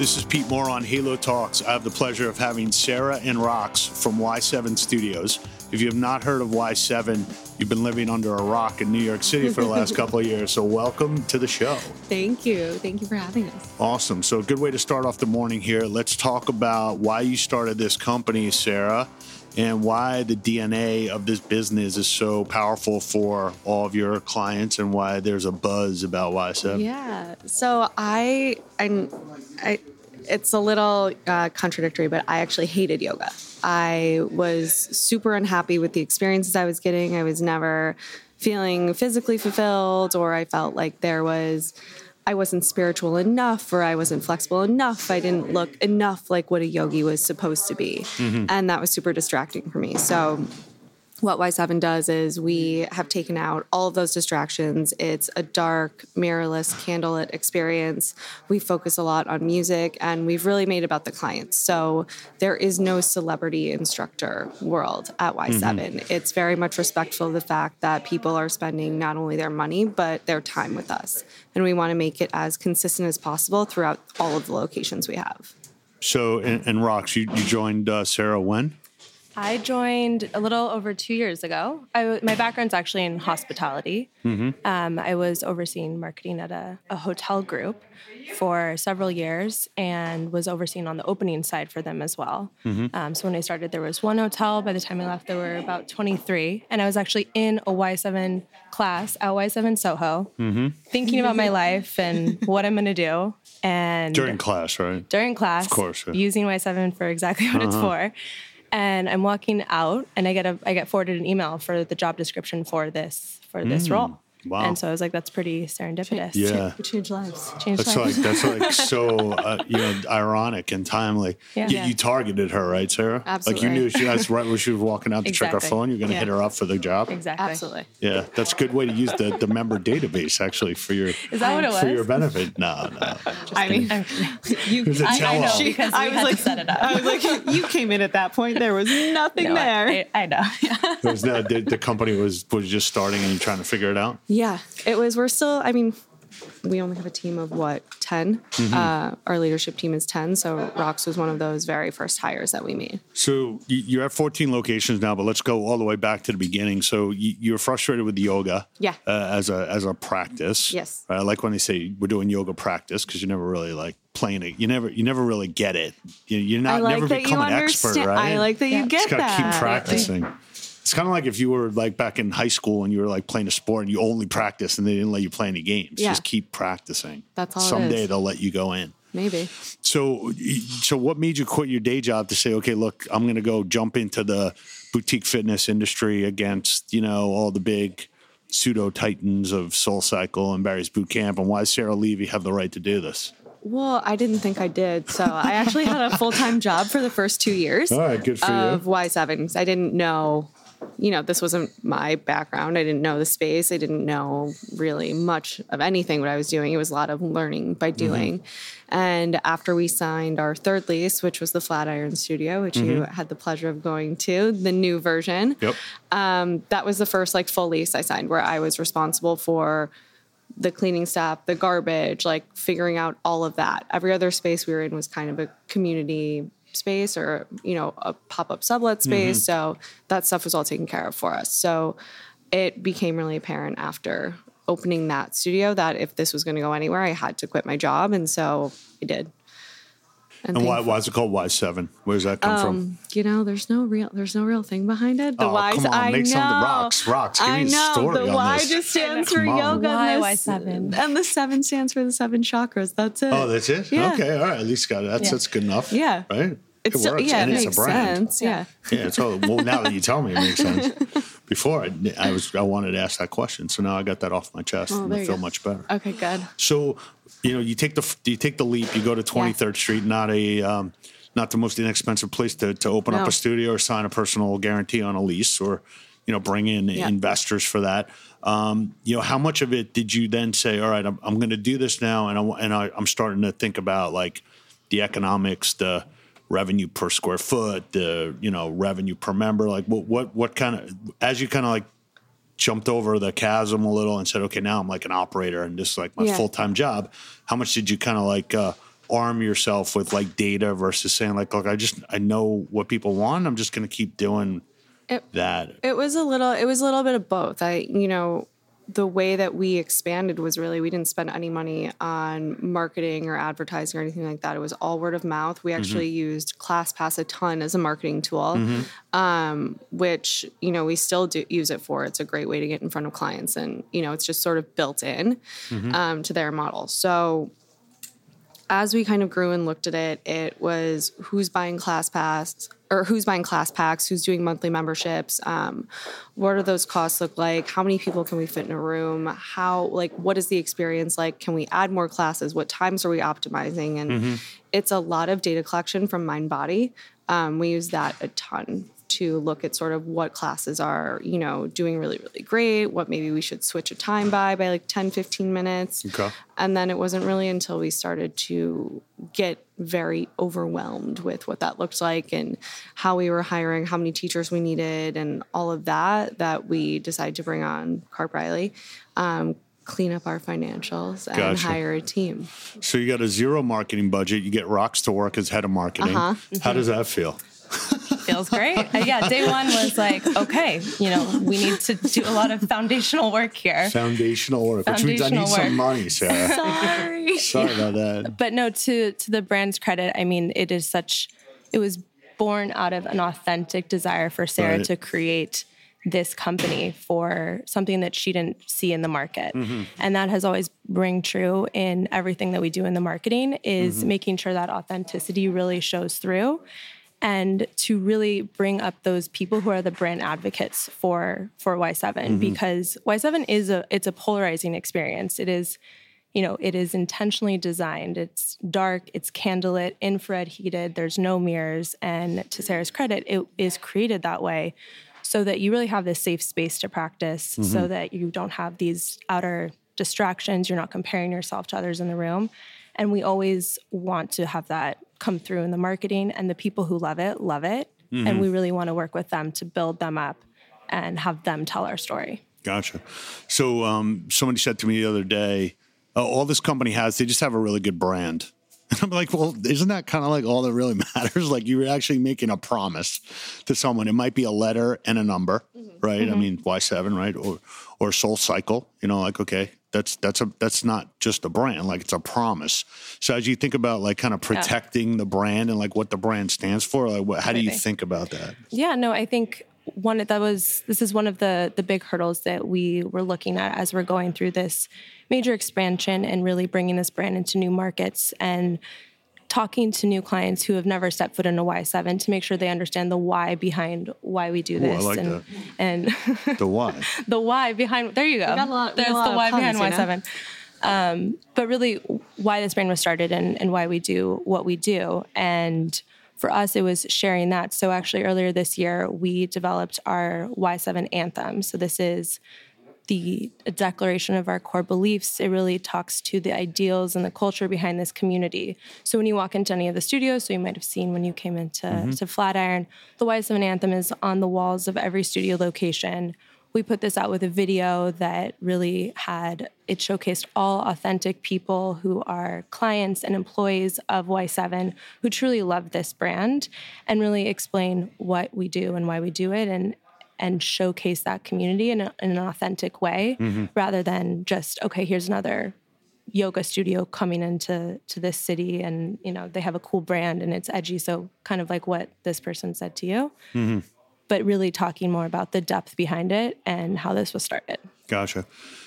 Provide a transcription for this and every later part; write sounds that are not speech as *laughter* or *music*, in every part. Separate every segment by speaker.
Speaker 1: This is Pete Moore on Halo Talks. I have the pleasure of having Sarah and Rox from Y7 Studios. If you have not heard of Y7, you've been living under a rock in New York City for the last *laughs* couple of years. So, welcome to the show.
Speaker 2: Thank you. Thank you for having us.
Speaker 1: Awesome. So, a good way to start off the morning here. Let's talk about why you started this company, Sarah, and why the DNA of this business is so powerful for all of your clients and why there's a buzz about Y7.
Speaker 2: Yeah. So, I, I, I it's a little uh, contradictory, but I actually hated yoga. I was super unhappy with the experiences I was getting. I was never feeling physically fulfilled, or I felt like there was. I wasn't spiritual enough or I wasn't flexible enough. I didn't look enough like what a yogi was supposed to be. Mm-hmm. And that was super distracting for me. So what Y7 does is we have taken out all of those distractions. It's a dark, mirrorless, candlelit experience. We focus a lot on music and we've really made it about the clients. So there is no celebrity instructor world at Y7. Mm-hmm. It's very much respectful of the fact that people are spending not only their money, but their time with us. And we want to make it as consistent as possible throughout all of the locations we have.
Speaker 1: So, and, and Rox, you, you joined uh, Sarah when?
Speaker 3: I joined a little over two years ago. I, my background's actually in hospitality. Mm-hmm. Um, I was overseeing marketing at a, a, hotel group for several years and was overseeing on the opening side for them as well. Mm-hmm. Um, so when I started, there was one hotel. By the time I left, there were about 23. And I was actually in a Y7 class at Y7 Soho, mm-hmm. thinking about my *laughs* life and what I'm going to do. And
Speaker 1: during class, right?
Speaker 3: During class,
Speaker 1: of course, yeah.
Speaker 3: using Y7 for exactly what uh-huh. it's for and I'm walking out and I get a I get forwarded an email for the job description for this for this mm. role. Wow. And so I was like, that's pretty serendipitous.
Speaker 1: Yeah.
Speaker 2: Ch- change lives.
Speaker 3: Change
Speaker 1: that's
Speaker 3: lives.
Speaker 1: like that's like *laughs* so uh, you know ironic and timely. Yeah. You, yeah. you, targeted her, right, Sarah?
Speaker 2: Absolutely.
Speaker 1: Like you knew she that's right when she was walking out to exactly. check her phone. You're going to yeah. hit her up for the job.
Speaker 3: Exactly.
Speaker 2: Absolutely.
Speaker 1: Yeah, that's a good way to use the, the member database actually for your
Speaker 3: is that what it was
Speaker 1: for your benefit. No, no. *laughs*
Speaker 2: I mean, you.
Speaker 3: I, I know because I was like set it up.
Speaker 2: I was like, you came in at that point. There was nothing no, there.
Speaker 3: I, I know. *laughs*
Speaker 1: was the, the, the company was was just starting and you trying to figure it out.
Speaker 2: Yeah, it was we're still, I mean, we only have a team of what 10 mm-hmm. uh, our leadership team is 10 so rox was one of those very first hires that we made.
Speaker 1: So you're at 14 locations now but let's go all the way back to the beginning. So you're frustrated with yoga
Speaker 2: yeah.
Speaker 1: uh, as a as a practice.
Speaker 2: Yes.
Speaker 1: I like when they say we're doing yoga practice because you never really like playing it. You never you never really get it. You, are not like never become an expert right
Speaker 2: i like that yeah. you get that.
Speaker 1: just
Speaker 2: gotta
Speaker 1: keep practicing it's kind of like if you were like back in high school and you were like playing a sport and you only practice and they didn't let you play any games.
Speaker 2: Yeah.
Speaker 1: Just keep practicing.
Speaker 2: That's all.
Speaker 1: Someday they'll let you go in.
Speaker 2: Maybe.
Speaker 1: So, so what made you quit your day job to say, okay, look, I'm going to go jump into the boutique fitness industry against you know all the big pseudo titans of SoulCycle and Barry's Bootcamp, and why Sarah Levy have the right to do this?
Speaker 2: Well, I didn't think I did. So I actually had a full time job for the first two years.
Speaker 1: All right, good for
Speaker 2: of you. Of Y7. I didn't know you know, this wasn't my background. I didn't know the space. I didn't know really much of anything what I was doing. It was a lot of learning by mm-hmm. doing. Mm-hmm. And after we signed our third lease, which was the Flatiron Studio, which mm-hmm. you had the pleasure of going to, the new version.
Speaker 1: Yep.
Speaker 2: Um, that was the first like full lease I signed where I was responsible for the cleaning staff, the garbage, like figuring out all of that. Every other space we were in was kind of a community space or you know a pop-up sublet space. Mm-hmm. so that stuff was all taken care of for us. So it became really apparent after opening that studio that if this was going to go anywhere i had to quit my job. And so i did
Speaker 1: and, and why, why is it called Y seven? Where does that come um, from?
Speaker 2: You know, there's no real there's no real thing behind it.
Speaker 1: The oh,
Speaker 2: Y,
Speaker 1: come on,
Speaker 2: I
Speaker 1: make
Speaker 2: know,
Speaker 1: some Rox, Rox. Give
Speaker 2: I
Speaker 1: me
Speaker 2: know.
Speaker 1: a story
Speaker 2: the
Speaker 1: on
Speaker 2: Y
Speaker 1: this.
Speaker 2: just stands for
Speaker 1: come
Speaker 2: yoga.
Speaker 3: Why Y seven?
Speaker 2: And the seven stands for the seven chakras. That's it.
Speaker 1: Oh, that's it.
Speaker 2: Yeah.
Speaker 1: Okay, all right. At least got it. That's yeah. that's good enough.
Speaker 2: Yeah.
Speaker 1: Right.
Speaker 2: It's
Speaker 1: it works,
Speaker 2: so, yeah,
Speaker 1: and
Speaker 2: it
Speaker 1: it's
Speaker 2: makes
Speaker 1: a brand.
Speaker 2: sense. Yeah.
Speaker 1: Yeah. It's all, well, now that you tell me, it makes sense. *laughs* Before I, I was, I wanted to ask that question, so now I got that off my chest,
Speaker 2: oh,
Speaker 1: and I feel go. much better.
Speaker 2: Okay, good.
Speaker 1: So, you know, you take the you take the leap. You go to Twenty Third yeah. Street, not a um, not the most inexpensive place to to open no. up a studio or sign a personal guarantee on a lease or you know bring in yeah. investors for that. Um, you know, how much of it did you then say, all right, I'm, I'm going to do this now, and I, and I, I'm starting to think about like the economics, the revenue per square foot, the you know revenue per member? Like what what what kind of as you kind of like jumped over the chasm a little and said, okay, now I'm like an operator and this is like my yeah. full time job. How much did you kind of like uh, arm yourself with like data versus saying like, look, I just I know what people want. I'm just going to keep doing it, that.
Speaker 2: It was a little. It was a little bit of both. I you know the way that we expanded was really we didn't spend any money on marketing or advertising or anything like that. It was all word of mouth. We actually mm-hmm. used ClassPass a ton as a marketing tool, mm-hmm. um, which you know we still do use it for. It's a great way to get in front of clients, and you know it's just sort of built in mm-hmm. um, to their model. So as we kind of grew and looked at it, it was who's buying ClassPass or who's buying class packs, who's doing monthly memberships, um, what do those costs look like? How many people can we fit in a room? How like what is the experience like? Can we add more classes? What times are we optimizing? And mm-hmm. it's a lot of data collection from Mindbody. Um, we use that a ton to look at sort of what classes are, you know, doing really, really great, what maybe we should switch a time by by like 10, 15 minutes. Okay. And then it wasn't really until we started to get very overwhelmed with what that looked like and how we were hiring, how many teachers we needed, and all of that, that we decided to bring on KarpReilly. Um, clean up our financials and gotcha. hire a team.
Speaker 1: So you got a zero marketing budget. You get Rox to work as head of marketing. Uh-huh. How does that feel?
Speaker 3: Feels great. Uh, yeah, day one was like, okay, you know, we need to do a lot of foundational work here.
Speaker 1: Foundational work, foundational which means I need work. some money, Sarah. *laughs* Sorry. Sorry about that. *laughs*
Speaker 3: But no, to to the brand's credit, I mean, it is such. It was born out of an authentic desire for Sarah right. to create this company for something that she didn't see in the market mm-hmm. and that has always ring true in everything that we do in the marketing is mm-hmm. making sure that authenticity really shows through and to really bring up those people who are the brand advocates for for Y7 mm-hmm. because Y7 is a it's a polarizing experience. It is you know, it is intentionally designed. It's dark, it's candlelit, infrared heated, there's no mirrors and to Sarah's credit, it is created that way so that you really have this safe space to practice mm-hmm. so that you don't have these outer distractions, you're not comparing yourself to others in the room. And we always want to have that come through in the marketing, and the people who love it, love it. Mm-hmm. And we really want to work with them to build them up and have them tell our story.
Speaker 1: Gotcha. So, um, somebody said to me the other day, oh, all this company has, they just have a really good brand. *laughs* And I'm like, well, isn't that kind of like all that really *laughs* matters? Like you're actually making a promise to someone. It might be a letter and a number, mm-hmm. right? Mm-hmm. I mean, Y7, right? Or or SoulCycle. You know, like okay, that's that's a that's not just a brand like it's a promise so as you think about like kind of protecting yeah. the brand and like what the brand stands for like what, how do you think about that
Speaker 3: yeah no i think one that was this is one of the the big hurdles that we were looking at as we're going through this major expansion and really bringing this brand into new markets and talking to new clients who have never stepped foot in a Y7 to make sure they understand the why behind why we do this.
Speaker 1: Ooh, like
Speaker 3: and,
Speaker 1: that. and *laughs* the why.
Speaker 3: the why behind there you go. Lot, There's the why behind Y7. Um, but really why this brand was started and, and why we do what we do. And for us, it was sharing that. So actually earlier this year, we developed our Y7 anthem. So this is the declaration of our core beliefs. It really talks to the ideals and the culture behind this community. So when you walk into any of the studios, so you might have seen when you came into mm-hmm. to Flatiron, the Y7 Anthem is on the walls of every studio location. We put this out with a video that really had it showcased all authentic people who are clients and employees of Y7 who truly love this brand and really explain what we do and why we do it and and showcase that community in, a, in an authentic way mm-hmm. rather than just okay here's another yoga studio coming into to this city and you know they have a cool brand and it's edgy so kind of like what this person said to you mm-hmm. But really talking more about the depth behind it and how this was started.
Speaker 1: Gotcha.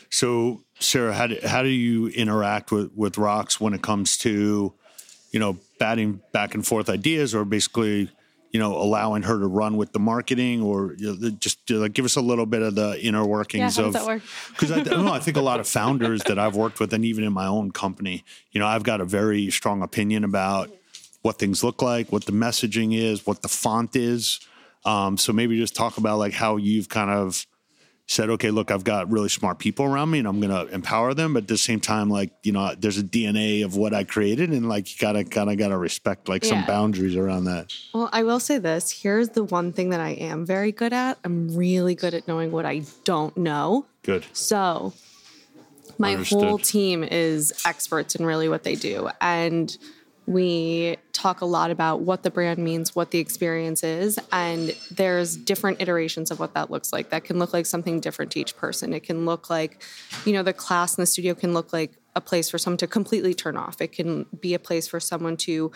Speaker 1: So sarah how do, how do you interact with with Rox when it comes to you know batting back and forth ideas or basically you know, allowing her to run with the marketing, or you know, just like give us a little bit of the inner workings
Speaker 3: yeah,
Speaker 1: of because I, I, I think a lot of founders that I've worked with, and even in my own company, you know, I've got a very strong opinion about what things look like, what the messaging is, what the font is. Um, so maybe just talk about like how you've kind of said, okay, look, I've got really smart people around me and I'm going to empower them. But at the same time, like, you know, there's a DNA of what I created and like, you gotta, kind of gotta respect like yeah. some boundaries around that.
Speaker 2: Well, I will say this here's the one thing that I am very good at. I'm really good at knowing what I don't know.
Speaker 1: Good.
Speaker 2: So my Understood. whole team is experts in really what they do. And we talk a lot about what the brand means, what the experience is, and there's different iterations of what that looks like. That can look like something different to each person. It can look like, you know, the class in the studio can look like a place for someone to completely turn off. It can be a place for someone to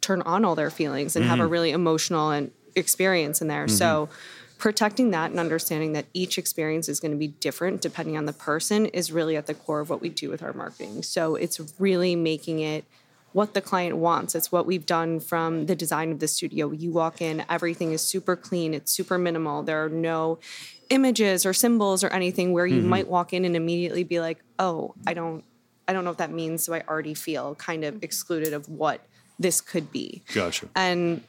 Speaker 2: turn on all their feelings and mm-hmm. have a mm-hmm. really emotional and experience in there. Mm-hmm. So protecting that and understanding that each experience is going to be different depending on the person is really at the core of what we do with our marketing. So it's really making it what the client wants. It's what we've done from the design of the studio. You walk in, everything is super clean, it's super minimal. There are no images or symbols or anything where you mm-hmm. might walk in and immediately be like, "Oh, I don't I don't know what that means, so I already feel kind of excluded of what this could be."
Speaker 1: Gotcha.
Speaker 2: And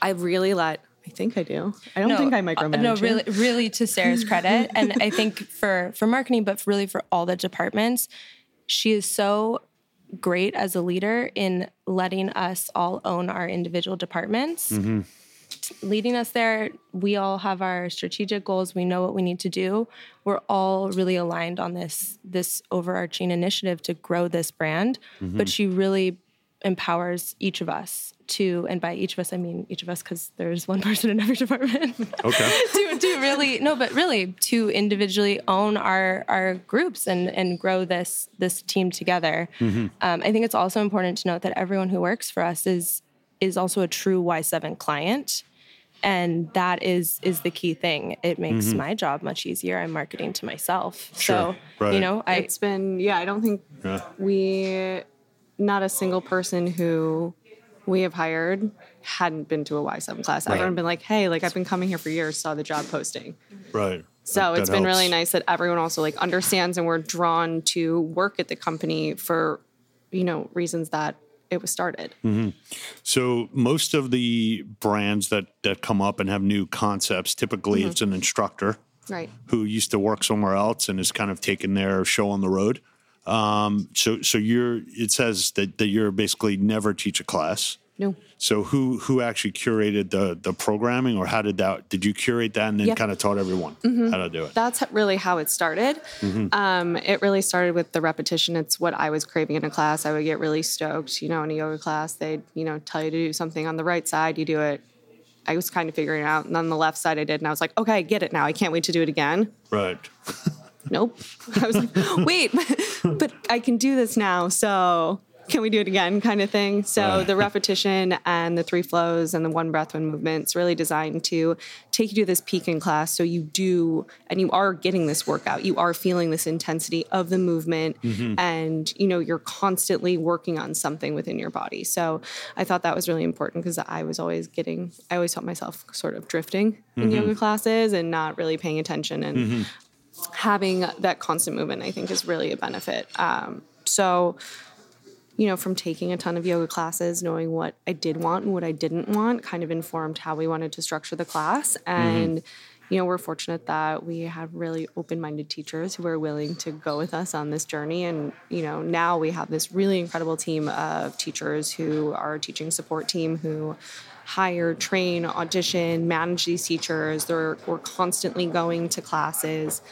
Speaker 2: I really let I think I do. I don't no, think I micromanage. Uh,
Speaker 3: no, really, really, to Sarah's credit, and I *laughs* think for for marketing, but really for all the departments, she is so great as a leader in letting us all own our individual departments. Mm-hmm. Leading us there, we all have our strategic goals. We know what we need to do. We're all really aligned on this this overarching initiative to grow this brand. Mm-hmm. But she really empowers each of us to, and by each of us, I mean each of us because there's one *laughs* person in every department.
Speaker 1: Okay. *laughs*
Speaker 3: to, to really, no, but really to individually own our our groups and and grow this this team together. Mm-hmm. Um, I think it's also important to note that everyone who works for us is is also a true Y7 client. And that is is the key thing. It makes mm-hmm. my job much easier. I'm marketing to myself. Sure. So right. you know, I,
Speaker 2: it's been yeah. I don't think yeah. we not a single person who we have hired hadn't been to a Y7 class. Right. Everyone been like, hey, like I've been coming here for years, saw the job posting.
Speaker 1: Right.
Speaker 2: So that, it's been really nice that everyone also like understands and we're drawn to work at the company for, you know, reasons that it was started.
Speaker 1: Mm-hmm. So most of the brands that that come up and have new concepts, typically mm-hmm. it's an instructor,
Speaker 2: right,
Speaker 1: who used to work somewhere else and is kind of taking their show on the road. Um, so so you're it says that, that you're basically never teach a class.
Speaker 2: No.
Speaker 1: So who who actually curated the the programming, or how did that? Did you curate that and then kind of taught everyone mm-hmm. how to do it?
Speaker 2: That's really how it started. Mm-hmm. Um, it really started with the repetition. It's what I was craving in a class. I would get really stoked. You know, in a yoga class, they'd you know tell you to do something on the right side. You do it. I was kind of figuring it out, and on the left side, I did, and I was like, okay, I get it now. I can't wait to do it again.
Speaker 1: Right. *laughs*
Speaker 2: nope. I was like, *laughs* wait, but I can do this now. So can we do it again kind of thing so the repetition and the three flows and the one breath one movements really designed to take you to this peak in class so you do and you are getting this workout you are feeling this intensity of the movement mm-hmm. and you know you're constantly working on something within your body so i thought that was really important because i was always getting i always felt myself sort of drifting mm-hmm. in yoga classes and not really paying attention and mm-hmm having that constant movement, I think, is really a benefit. Um, so, you know, from taking a ton of yoga classes, knowing what I did want and what I didn't want, kind of informed how we wanted to structure the class. Mm-hmm. And, mm-hmm. you know, we're fortunate that we have really open minded teachers who are willing to go with us on this journey. And, you know, now we have this really incredible team of teachers who are teaching support team who hire, train, audition, manage these teachers. They're, we're constantly going to classes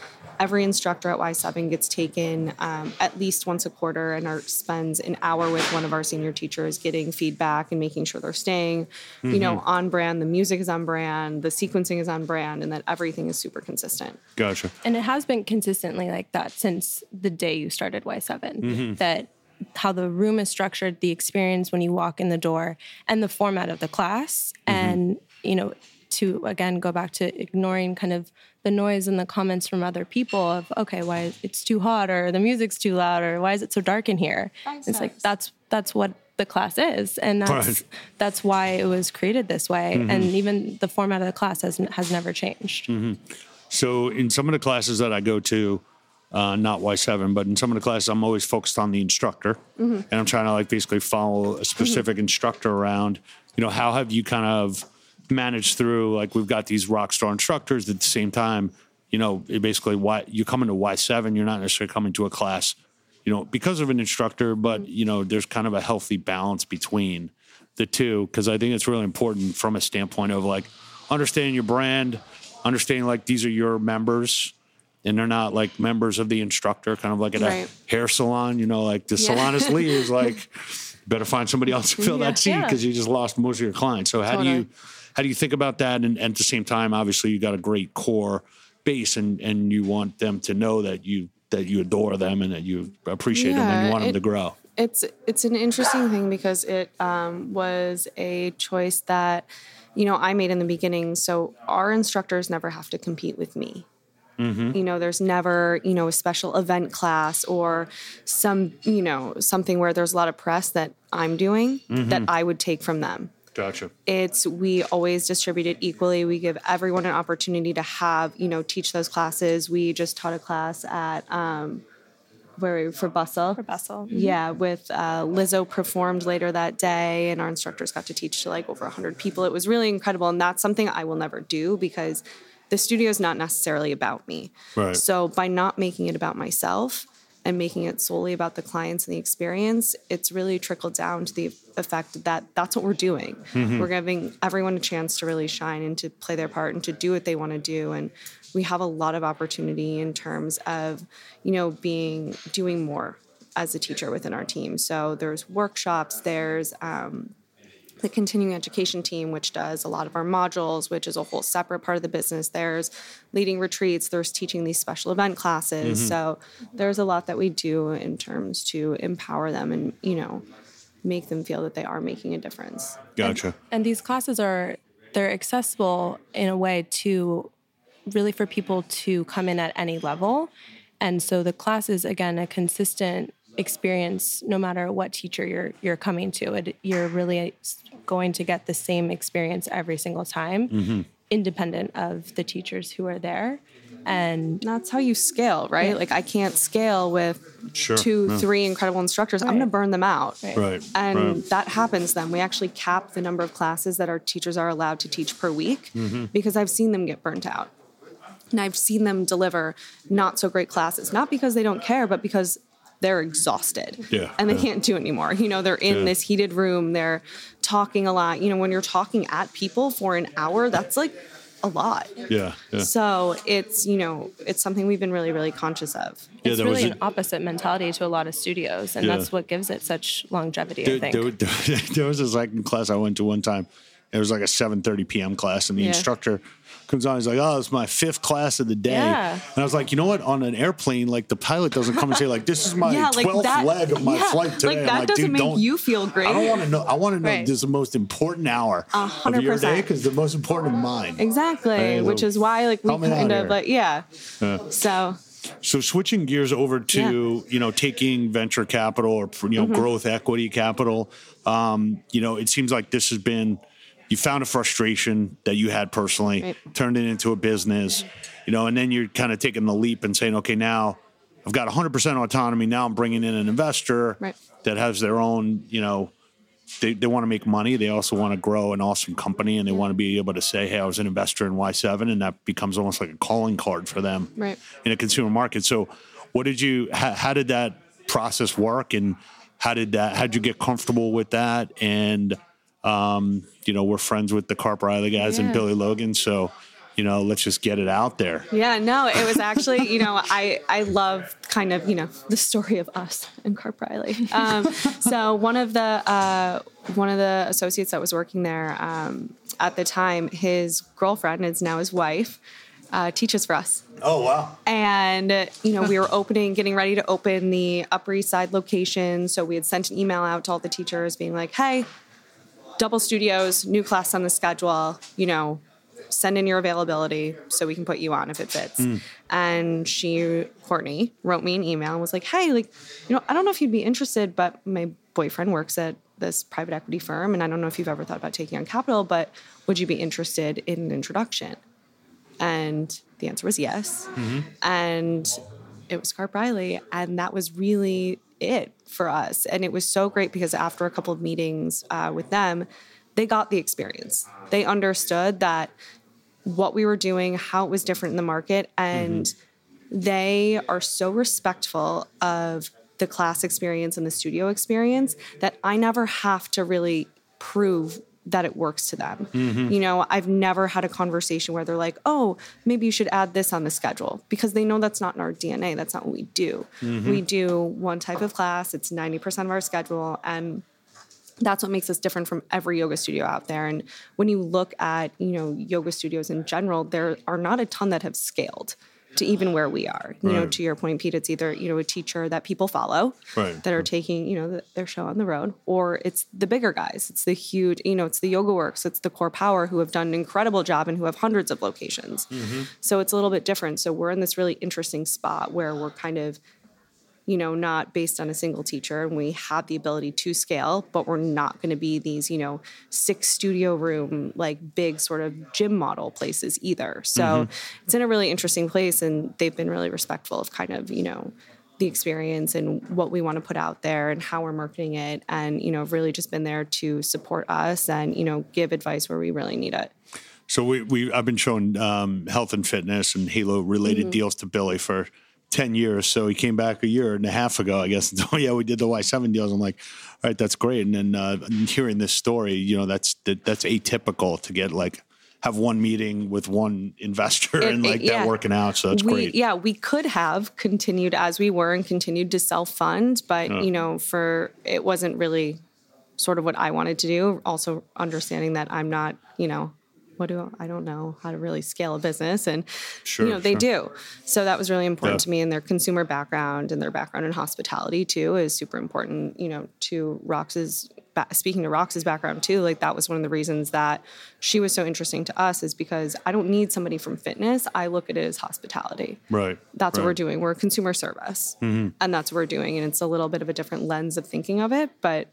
Speaker 2: every instructor at Y7 gets taken um, at least once a quarter and our, spends an hour with one of our senior teachers getting feedback and making sure they're staying, mm-hmm. you know, mm-hmm. on brand. The music is on brand, the sequencing is on brand, and that everything is super consistent.
Speaker 1: Gotcha.
Speaker 3: And it has been consistently like that since the day you started Y7. Mm-hmm. That how the room is structured, the experience when you walk in the door, and the format of the class, mm-hmm. and you know to again go back to ignoring kind of the noise and the comments from other people of okay why it's too hot or the music's too loud or why is it so dark in here it's like that's that's what the class is and that's right. that's why it was created this way mm-hmm. and even the format of the class has has never changed
Speaker 1: mm-hmm. so in some of the classes that i go to uh, not Y7, but in some of the classes, I'm always focused on the instructor, mm-hmm. and I'm trying to like basically follow a specific mm-hmm. instructor around. You know, how have you kind of managed through like we've got these rock star instructors at the same time you know basically why you come into y7 you're not necessarily coming to a class you know because of an instructor but you know there's kind of a healthy balance between the two because i think it's really important from a standpoint of like understanding your brand understanding like these are your members and they're not like members of the instructor kind of like at right. a hair salon you know like the yeah. salonist leaves *laughs* like better find somebody else to fill yeah. that seat because yeah. you just lost most of your clients. So how totally. do you how do you think about that? And, and, at the same time, obviously, you got a great core base, and and you want them to know that you that you adore them and that you appreciate them and you want it, them to grow.
Speaker 2: It's it's an interesting thing because it um, was a choice that you know I made in the beginning. So our instructors never have to compete with me. Mm-hmm. You know, there's never, you know, a special event class or some, you know, something where there's a lot of press that I'm doing mm-hmm. that I would take from them.
Speaker 1: Gotcha.
Speaker 2: It's we always distribute it equally. We give everyone an opportunity to have, you know, teach those classes. We just taught a class at um, where for Bustle.
Speaker 3: For Bustle.
Speaker 2: Mm-hmm. Yeah, with uh, Lizzo performed later that day, and our instructors got to teach to like over 100 people. It was really incredible, and that's something I will never do because the studio is not necessarily about me.
Speaker 1: Right.
Speaker 2: So by not making it about myself and making it solely about the clients and the experience, it's really trickled down to the effect that that's what we're doing. Mm-hmm. We're giving everyone a chance to really shine and to play their part and to do what they want to do. And we have a lot of opportunity in terms of, you know, being doing more as a teacher within our team. So there's workshops, there's um, the continuing education team, which does a lot of our modules, which is a whole separate part of the business. There's leading retreats, there's teaching these special event classes. Mm-hmm. So there's a lot that we do in terms to empower them and, you know, make them feel that they are making a difference.
Speaker 1: Gotcha.
Speaker 3: And, and these classes are they're accessible in a way to really for people to come in at any level. And so the class is again a consistent experience no matter what teacher you're you're coming to it you're really going to get the same experience every single time mm-hmm. independent of the teachers who are there and
Speaker 2: that's how you scale right yeah. like i can't scale with sure. two yeah. three incredible instructors right. i'm going to burn them out
Speaker 1: right, right.
Speaker 2: and
Speaker 1: right.
Speaker 2: that happens then we actually cap the number of classes that our teachers are allowed to teach per week mm-hmm. because i've seen them get burnt out and I've seen them deliver not so great classes, not because they don't care, but because they're exhausted
Speaker 1: yeah,
Speaker 2: and they
Speaker 1: yeah.
Speaker 2: can't do it anymore. You know, they're in yeah. this heated room, they're talking a lot. You know, when you're talking at people for an hour, that's like a lot.
Speaker 1: Yeah, yeah.
Speaker 2: So it's, you know, it's something we've been really, really conscious of.
Speaker 3: Yeah, it's really an opposite mentality to a lot of studios, and that's what gives it such longevity,
Speaker 1: there,
Speaker 3: I think.
Speaker 1: There, there, *laughs* there was a second class I went to one time. It was like a 7.30 p.m. class, and the instructor – comes on. He's like, "Oh, it's my fifth class of the day." Yeah. And I was like, "You know what? On an airplane, like the pilot doesn't come and say like, this is my yeah, twelfth like leg of my yeah, flight today."
Speaker 2: Like that
Speaker 1: like,
Speaker 2: doesn't make you feel great. I
Speaker 1: don't want to know. I want to know right. this is the most important hour 100%. of your day because the most important of mine.
Speaker 2: Exactly, right? which is why like we kind of like yeah. So.
Speaker 1: So switching gears over to yeah. you know taking venture capital or you know mm-hmm. growth equity capital, um, you know it seems like this has been you found a frustration that you had personally, right. turned it into a business, you know, and then you're kind of taking the leap and saying, okay, now I've got 100% autonomy. Now I'm bringing in an investor right. that has their own, you know, they, they want to make money. They also want to grow an awesome company and they want to be able to say, hey, I was an investor in Y7. And that becomes almost like a calling card for them
Speaker 2: right.
Speaker 1: in a consumer market. So, what did you, how, how did that process work? And how did that, how did you get comfortable with that? And, um, you know, we're friends with the KarpReilly guys yeah. and Billy Logan. So, you know, let's just get it out there.
Speaker 2: Yeah, no, it was actually, you know, I I love kind of, you know, the story of us and KarpReilly. Um, so one of the uh, one of the associates that was working there um, at the time, his girlfriend is now his wife. Uh, teaches for us.
Speaker 1: Oh wow!
Speaker 2: And you know we were opening, getting ready to open the Upper East Side location. So we had sent an email out to all the teachers, being like, "Hey, double studios, new class on the schedule, you know, send in your availability so we can put you on if it fits. Mm. And she, Courtney, wrote me an email and was like, hey, like, you know, I don't know if you'd be interested, but my boyfriend works at this private equity firm and I don't know if you've ever thought about taking on capital, but would you be interested in an introduction? And the answer was yes. Mm-hmm. And it was KarpReilly. And that was really it for us. And it was so great because after a couple of meetings uh, with them, they got the experience. They understood that what we were doing, how it was different in the market, and mm-hmm. they are so respectful of the class experience and the studio experience that I never have to really prove that it works to them. Mm-hmm. You know, I've never had a conversation where they're like, "Oh, maybe you should add this on the schedule," because they know that's not in our DNA. That's not what we do. Mm-hmm. We do one type of class. It's ninety percent of our schedule, and that's what makes us different from every yoga studio out there and when you look at you know yoga studios in general there are not a ton that have scaled to even where we are you right. know to your point pete it's either you know a teacher that people follow right. that are taking you know the, their show on the road or it's the bigger guys it's the huge you know it's the YogaWorks it's the CorePower who have done an incredible job and who have hundreds of locations mm-hmm. so it's a little bit different so we're in this really interesting spot where we're kind of you know, not based on a single teacher. And we have the ability to scale, but we're not going to be these, you know, six studio room, like big sort of gym model places either. So mm-hmm. it's in a really interesting place. And they've been really respectful of kind of, you know, the experience and what we want to put out there and how we're marketing it and you know really just been there to support us and you know give advice where we really need it
Speaker 1: so we, we i've been showing um, health and fitness and halo related mm-hmm. deals to billy for 10 years. So he came back a year and a half ago, I guess. *laughs* oh, yeah, we did the Y7 deals. I'm like, all right, that's great. And then uh, hearing this story, you know, that's that, that's atypical to get like have one meeting with one investor *laughs* it, and like it, yeah. that working out. So it's
Speaker 2: we,
Speaker 1: great.
Speaker 2: Yeah, we could have continued as we were and continued to self fund, but you know, for it wasn't really sort of what I wanted to do. Also understanding that I'm not, you know, what do I don't know how to really scale a business and sure, you know they sure. do. So that was really important yeah. to me and their consumer background and their background in hospitality too is super important, you know, to Rox's speaking to Rox's background too, like that was one of the reasons that she was so interesting to us is because I don't need somebody from fitness. I look at it as hospitality.
Speaker 1: Right.
Speaker 2: That's
Speaker 1: right.
Speaker 2: what we're doing. We're a consumer service. Mm-hmm. And that's what we're doing. And it's a little bit of a different lens of thinking of it, but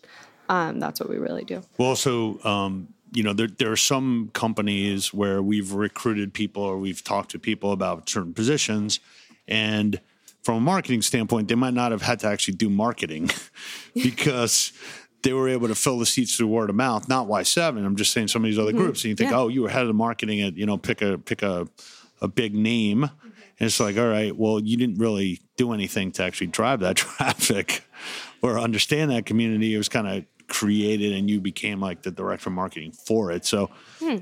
Speaker 2: um, that's what we really do.
Speaker 1: Well, also, um, you know, there, there are some companies where we've recruited people or we've talked to people about certain positions, and from a marketing standpoint, they might not have had to actually do marketing *laughs* because they were able to fill the seats through word of mouth. Not Y7. I'm just saying some of these other mm-hmm. groups. And you think, yeah. oh, you were head of marketing at, you know, pick a pick a a big name. And it's like, all right, well, you didn't really do anything to actually drive that *laughs* traffic or understand that community. It was kind of created and you became like the director of marketing for it. So hmm.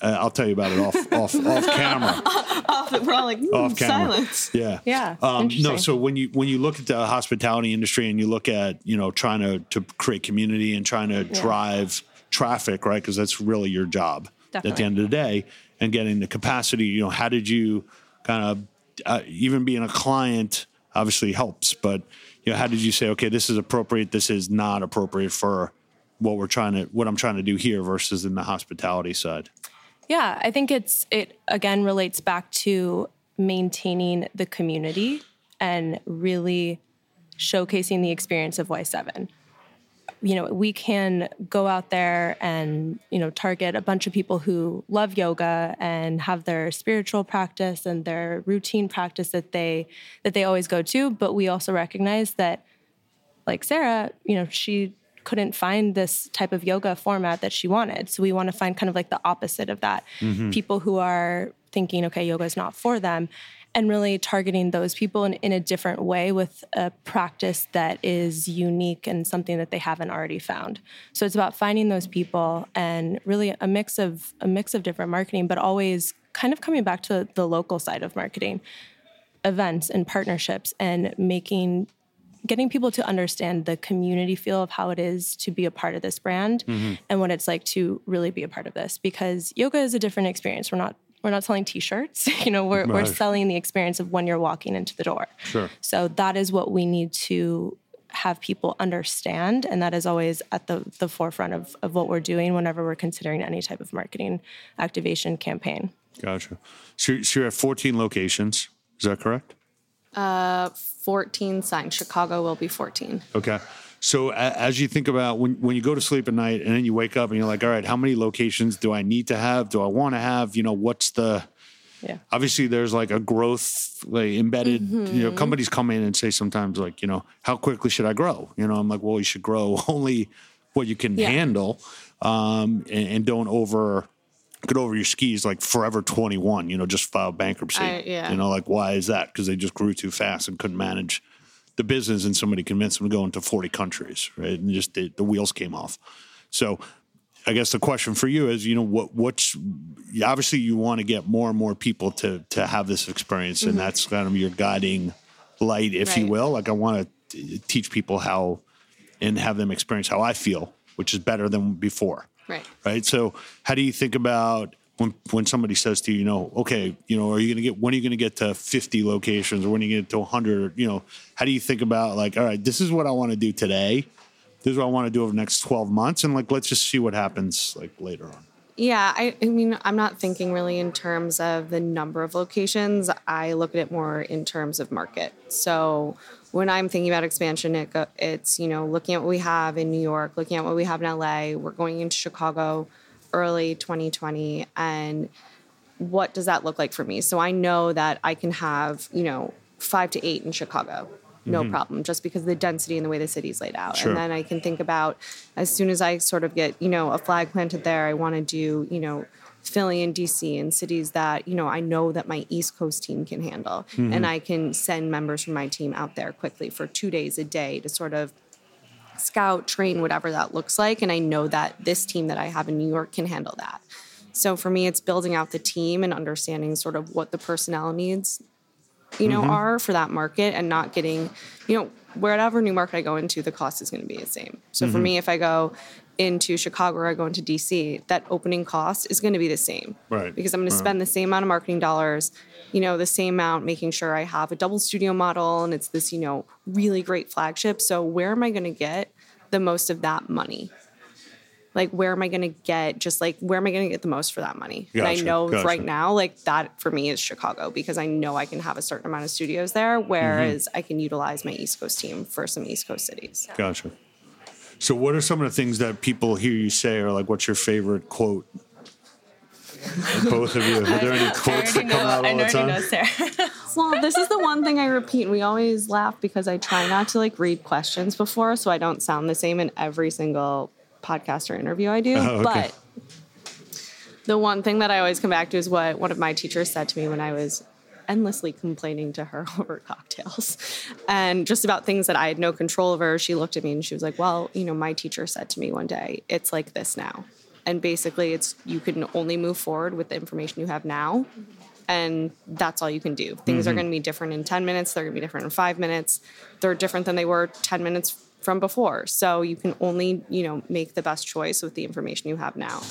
Speaker 1: uh, I'll tell you about it off off off *laughs* camera. *laughs*
Speaker 2: off, we're all like off camera. silence.
Speaker 1: Yeah,
Speaker 3: yeah. Um,
Speaker 1: no, so when you when you look at the hospitality industry and you look at you know trying to to create community and trying to yeah. drive traffic, right? Because that's really your job Definitely. at the end of the day, and getting the capacity. You know, how did you kind of uh, even being a client obviously helps, but you know, how did you say, okay, this is appropriate, this is not appropriate for what we're trying to, what I'm trying to do here versus in the hospitality side?
Speaker 3: Yeah, I think it's, it again relates back to maintaining the community and really showcasing the experience of Y7 you know, we can go out there and, you know, target a bunch of people who love yoga and have their spiritual practice and their routine practice that they that they always go to, but we also recognize that like Sarah, you know, she couldn't find this type of yoga format that she wanted. So we want to find kind of like the opposite of that. Mm-hmm. People who are thinking, okay, yoga is not for them and really targeting those people in, in a different way with a practice that is unique and something that they haven't already found. So it's about finding those people and really a mix of a mix of different marketing, but always kind of coming back to the local side of marketing, events and partnerships and making getting people to understand the community feel of how it is to be a part of this brand mm-hmm. and what it's like to really be a part of this because yoga is a different experience. We're not we're not selling t-shirts *laughs* you know we're, right. we're selling the experience of when you're walking into the door.
Speaker 1: Sure.
Speaker 3: So that is what we need to have people understand and that is always at the, the forefront of, of what we're doing whenever we're considering any type of marketing activation campaign.
Speaker 1: Gotcha. So, so you're at 14 locations is that correct?
Speaker 2: Uh 14 signed. Chicago will be 14
Speaker 1: okay so as you think about when, when you go to sleep at night and then you wake up and you're like, all right, how many locations do I need to have? Do I want to have? You know, what's the yeah. Obviously, there's like a growth like embedded. Mm-hmm. You know, companies come in and say sometimes like, you know, how quickly should I grow? You know, I'm like, well, you should grow *laughs* only what you can yeah. handle, um, and, and, don't over get over your skis like forever 21. You know, just file bankruptcy. I, yeah. You know, like why is that? Because they just grew too fast and couldn't manage the business and somebody convinced them to go into 40 countries, right? And just the, the wheels came off. So I guess the question for you is, you know, what what's obviously you want to get more and more people to to have this experience, and mm-hmm. that's kind of your guiding light, if right. you will. Like I want to teach people how and have them experience how I feel which is better than before.
Speaker 2: Right.
Speaker 1: Right. So how do you think about when when somebody says to you, you know, okay, you know, are you going to get when are you going to get to 50 locations or when are you going to get to 100? You know, how do you think about like, all right, this is what I want to do today. This is what I want to do over the next 12 months, and like, let's just see what happens like later on.
Speaker 2: Yeah, I, I mean, I'm not thinking really in terms of the number of locations. I look at it more in terms of market. So when I'm thinking about expansion, it it's you know looking at what we have in New York, looking at what we have in LA. We're going into Chicago early 2020, and what does that look like for me? So I know that I can have you know five to eight in Chicago no mm-hmm. problem just because of the density and the way the city's laid out sure. and then i can think about as soon as i sort of get you know a flag planted there i want to do you know Philly and DC and cities that, you know, I know that my East Coast team can handle. Mm-hmm. And I can send members from my team out there quickly for two days a day to sort of scout, train, whatever that looks like. And I know that this team that I have in New York can handle that. So for me, it's building out the team and understanding sort of what the personnel needs, you know, mm-hmm. are for that market and not getting, you know, wherever new market I go into, the cost is going to be the same. So mm-hmm. for me, if I go into Chicago or I go into DC, that opening cost is going to be the same.
Speaker 1: Right.
Speaker 2: Because I'm going to spend the same amount of marketing dollars, you know, the same amount making sure I have a double studio model and it's this, you know, really great flagship. So where am I going to get the most of that money? Like where am I going to get just like where am I going to get the most for that money? Gotcha, and I know gotcha. right now like that for me is Chicago because I know I can have a certain amount of studios there whereas mm-hmm. I can utilize my East Coast team for some East Coast cities.
Speaker 1: Gotcha. So, what are some of the things that people hear you say, or like, what's your favorite quote? *laughs* Both of you. Are there any quotes that come know, out all the time? Know, Sarah. *laughs*
Speaker 2: well, this is the one thing I repeat. We always laugh because I try not to like read questions before, so I don't sound the same in every single podcast or interview I do. Oh, okay. But the one thing that I always come back to is what one of my teachers said to me when I was endlessly complaining to her *laughs* over cocktails and just about things that I had no control over. She looked at me and she was like, Well, you know, my teacher said to me one day, it's like this now. And basically, it's you can only move forward with the information you have now. And that's all you can do. Things mm-hmm. are going to be different in 10 minutes, they're going to be different in five minutes. They're different than they were 10 minutes from before. So you can only, you know, make the best choice with the information you have now.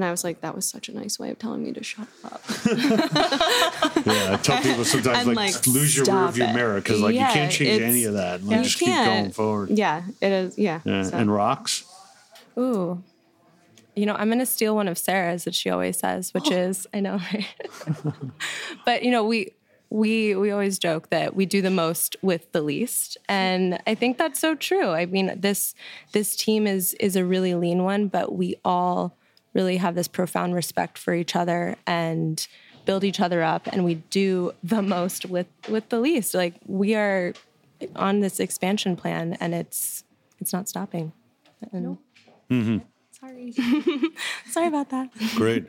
Speaker 2: And I was like, that was such a nice way of telling me to shut up. *laughs*
Speaker 1: yeah, I tell people sometimes like, like, lose your rear view mirror because like yeah, you can't change any of that. Like, just keep going forward.
Speaker 2: Yeah, it is. Yeah.
Speaker 1: yeah. So. And Rox.
Speaker 3: Ooh. You know, I'm going to steal one of Sarah's that she always says, which oh. is, I know, right? *laughs* but you know, we we we always joke that we do the most with the least and i think that's so true i mean this this team is is a really lean one but we all really have this profound respect for each other and build each other up and we do the *laughs* most with with the least. Like we are on this expansion plan and it's it's not stopping. And
Speaker 2: nope. mm-hmm. sorry. *laughs* Sorry about that.
Speaker 1: Great.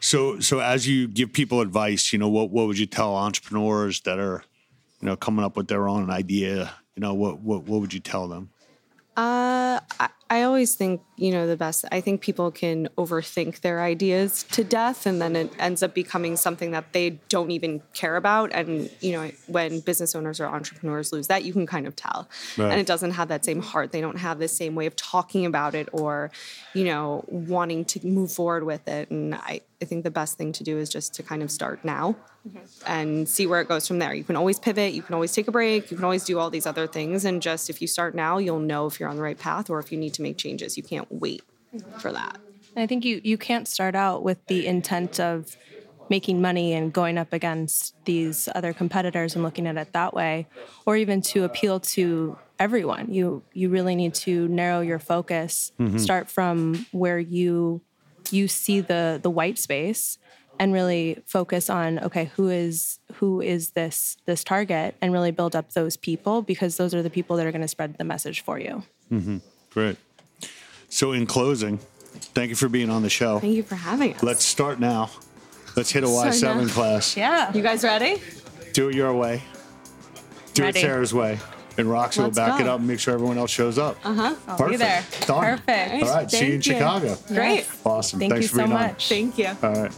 Speaker 1: So so as you give people advice you know what what would you tell entrepreneurs that are you know coming up with their own idea? You know what what, what would you tell them?
Speaker 2: Uh, I, I always think, you know, the best. I think people can overthink their ideas to death, and then it ends up becoming something that they don't even care about. And, you know, when business owners or entrepreneurs lose that, you can kind of tell. Right. And it doesn't have that same heart. They don't have the same way of talking about it or, you know, wanting to move forward with it. And I, I think the best thing to do is just to kind of start now mm-hmm. and see where it goes from there. You can always pivot, you can always take a break, you can always do all these other things. And just if you start now, you'll know if you're on the right path or if you need to make changes. You can't wait for that.
Speaker 3: I think you, you can't start out with the intent of making money and going up against these other competitors and looking at it that way, or even to appeal to everyone. You you really need to narrow your focus, mm-hmm. start from where you you see the the white space and really focus on okay who is who is this this target and really build up those people because those are the people that are going to spread the message for you
Speaker 1: mm-hmm. great so in closing thank you for being on the show
Speaker 2: thank you for having us
Speaker 1: let's start now let's hit a y7 class
Speaker 2: yeah you guys ready
Speaker 1: do it your way do ready. it sarah's way and Roxy will back go. it up and make sure everyone else shows up.
Speaker 2: Uh huh.
Speaker 3: I'll Perfect. be there.
Speaker 1: Done.
Speaker 3: Perfect.
Speaker 1: All right. Thank see you in you. Chicago.
Speaker 2: Great.
Speaker 1: Awesome.
Speaker 3: Thank
Speaker 1: Thanks
Speaker 3: you so much.
Speaker 2: On. Thank you.
Speaker 1: All right.